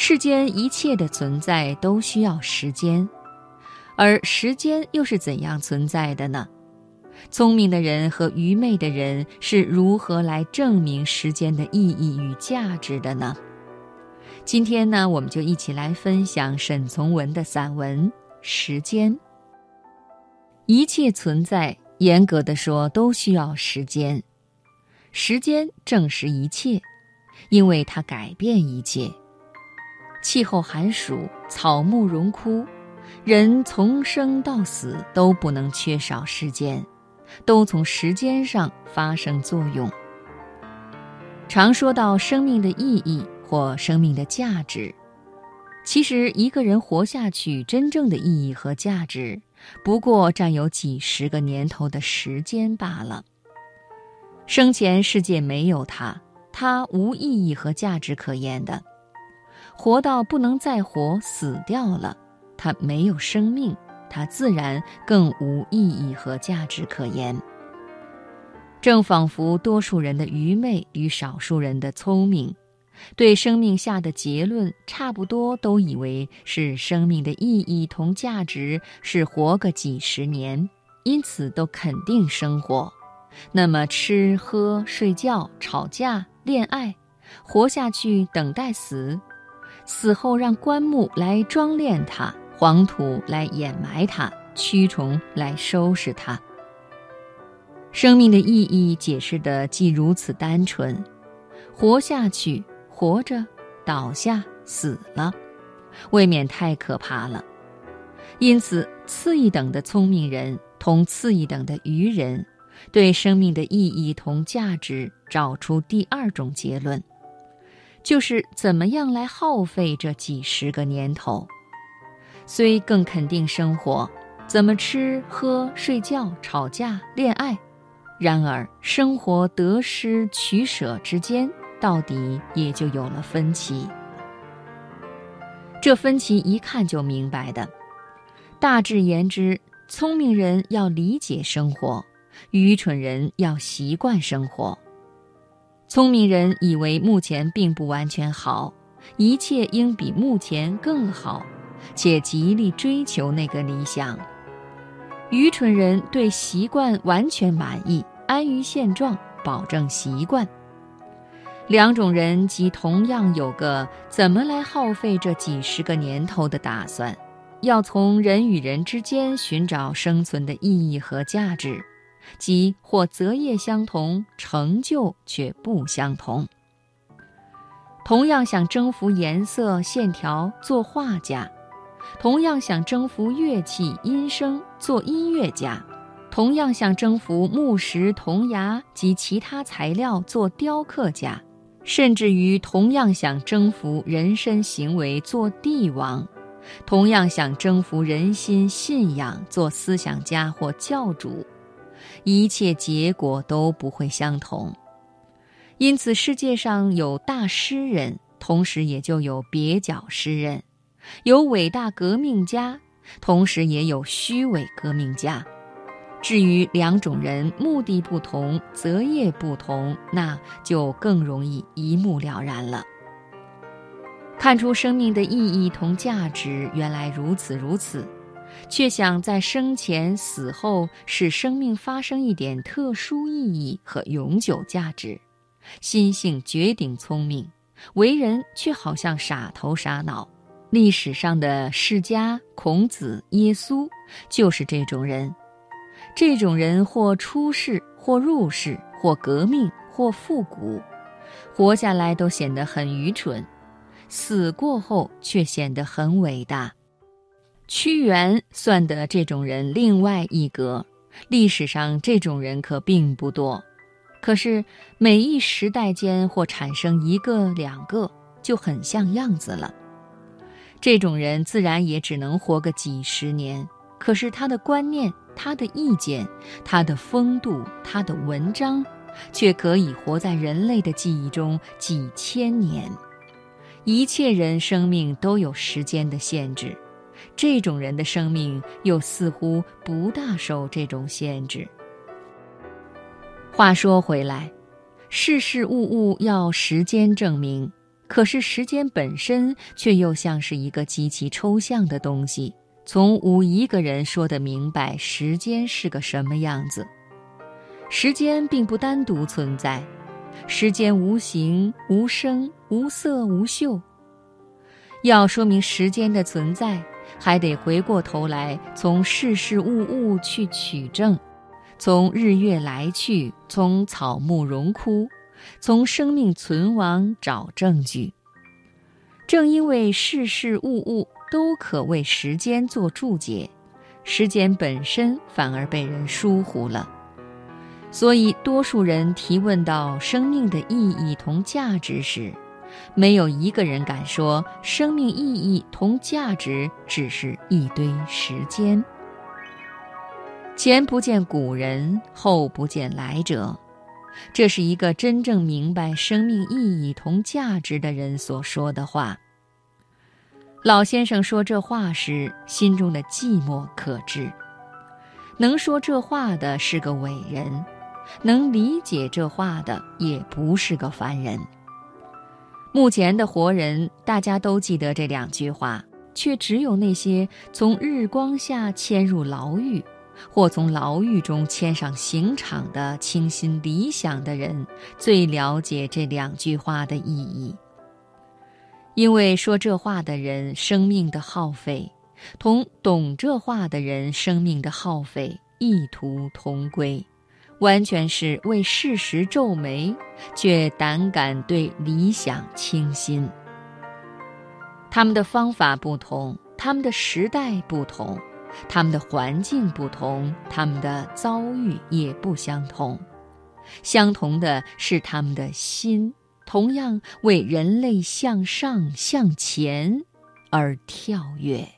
世间一切的存在都需要时间，而时间又是怎样存在的呢？聪明的人和愚昧的人是如何来证明时间的意义与价值的呢？今天呢，我们就一起来分享沈从文的散文《时间》。一切存在，严格的说，都需要时间。时间证实一切，因为它改变一切。气候寒暑，草木荣枯，人从生到死都不能缺少时间，都从时间上发生作用。常说到生命的意义或生命的价值，其实一个人活下去真正的意义和价值，不过占有几十个年头的时间罢了。生前世界没有他，他无意义和价值可言的。活到不能再活，死掉了，他没有生命，他自然更无意义和价值可言。正仿佛多数人的愚昧与少数人的聪明，对生命下的结论差不多，都以为是生命的意义同价值是活个几十年，因此都肯定生活。那么吃喝睡觉吵架恋爱，活下去等待死。死后让棺木来装殓它，黄土来掩埋它，蛆虫来收拾它。生命的意义解释的既如此单纯，活下去，活着，倒下，死了，未免太可怕了。因此，次一等的聪明人同次一等的愚人，对生命的意义同价值找出第二种结论。就是怎么样来耗费这几十个年头，虽更肯定生活，怎么吃喝睡觉吵架恋爱，然而生活得失取舍之间，到底也就有了分歧。这分歧一看就明白的，大致言之，聪明人要理解生活，愚蠢人要习惯生活。聪明人以为目前并不完全好，一切应比目前更好，且极力追求那个理想。愚蠢人对习惯完全满意，安于现状，保证习惯。两种人即同样有个怎么来耗费这几十个年头的打算，要从人与人之间寻找生存的意义和价值。即或择业相同，成就却不相同。同样想征服颜色线条做画家，同样想征服乐器音声做音乐家，同样想征服木石铜牙及其他材料做雕刻家，甚至于同样想征服人身行为做帝王，同样想征服人心信仰做思想家或教主。一切结果都不会相同，因此世界上有大诗人，同时也就有蹩脚诗人；有伟大革命家，同时也有虚伪革命家。至于两种人目的不同，择业不同，那就更容易一目了然了。看出生命的意义同价值，原来如此如此。却想在生前死后使生命发生一点特殊意义和永久价值，心性绝顶聪明，为人却好像傻头傻脑。历史上的释迦、孔子、耶稣就是这种人。这种人或出世，或入世，或革命，或复古，活下来都显得很愚蠢，死过后却显得很伟大。屈原算得这种人另外一格，历史上这种人可并不多。可是每一时代间或产生一个两个，就很像样子了。这种人自然也只能活个几十年，可是他的观念、他的意见、他的风度、他的文章，却可以活在人类的记忆中几千年。一切人生命都有时间的限制。这种人的生命又似乎不大受这种限制。话说回来，事事物物要时间证明，可是时间本身却又像是一个极其抽象的东西，从无一个人说得明白时间是个什么样子。时间并不单独存在，时间无形、无声、无色、无嗅。要说明时间的存在，还得回过头来从事事物物去取证，从日月来去，从草木荣枯。从生命存亡找证据。正因为事事物物都可为时间做注解，时间本身反而被人疏忽了。所以，多数人提问到生命的意义同价值时，没有一个人敢说生命意义同价值只是一堆时间。前不见古人，后不见来者。这是一个真正明白生命意义同价值的人所说的话。老先生说这话时，心中的寂寞可知。能说这话的是个伟人，能理解这话的也不是个凡人。目前的活人，大家都记得这两句话，却只有那些从日光下迁入牢狱。或从牢狱中迁上刑场的清新理想的人，最了解这两句话的意义。因为说这话的人生命的耗费，同懂这话的人生命的耗费意图同归，完全是为事实皱眉，却胆敢对理想倾心。他们的方法不同，他们的时代不同。他们的环境不同，他们的遭遇也不相同。相同的是，他们的心同样为人类向上向前而跳跃。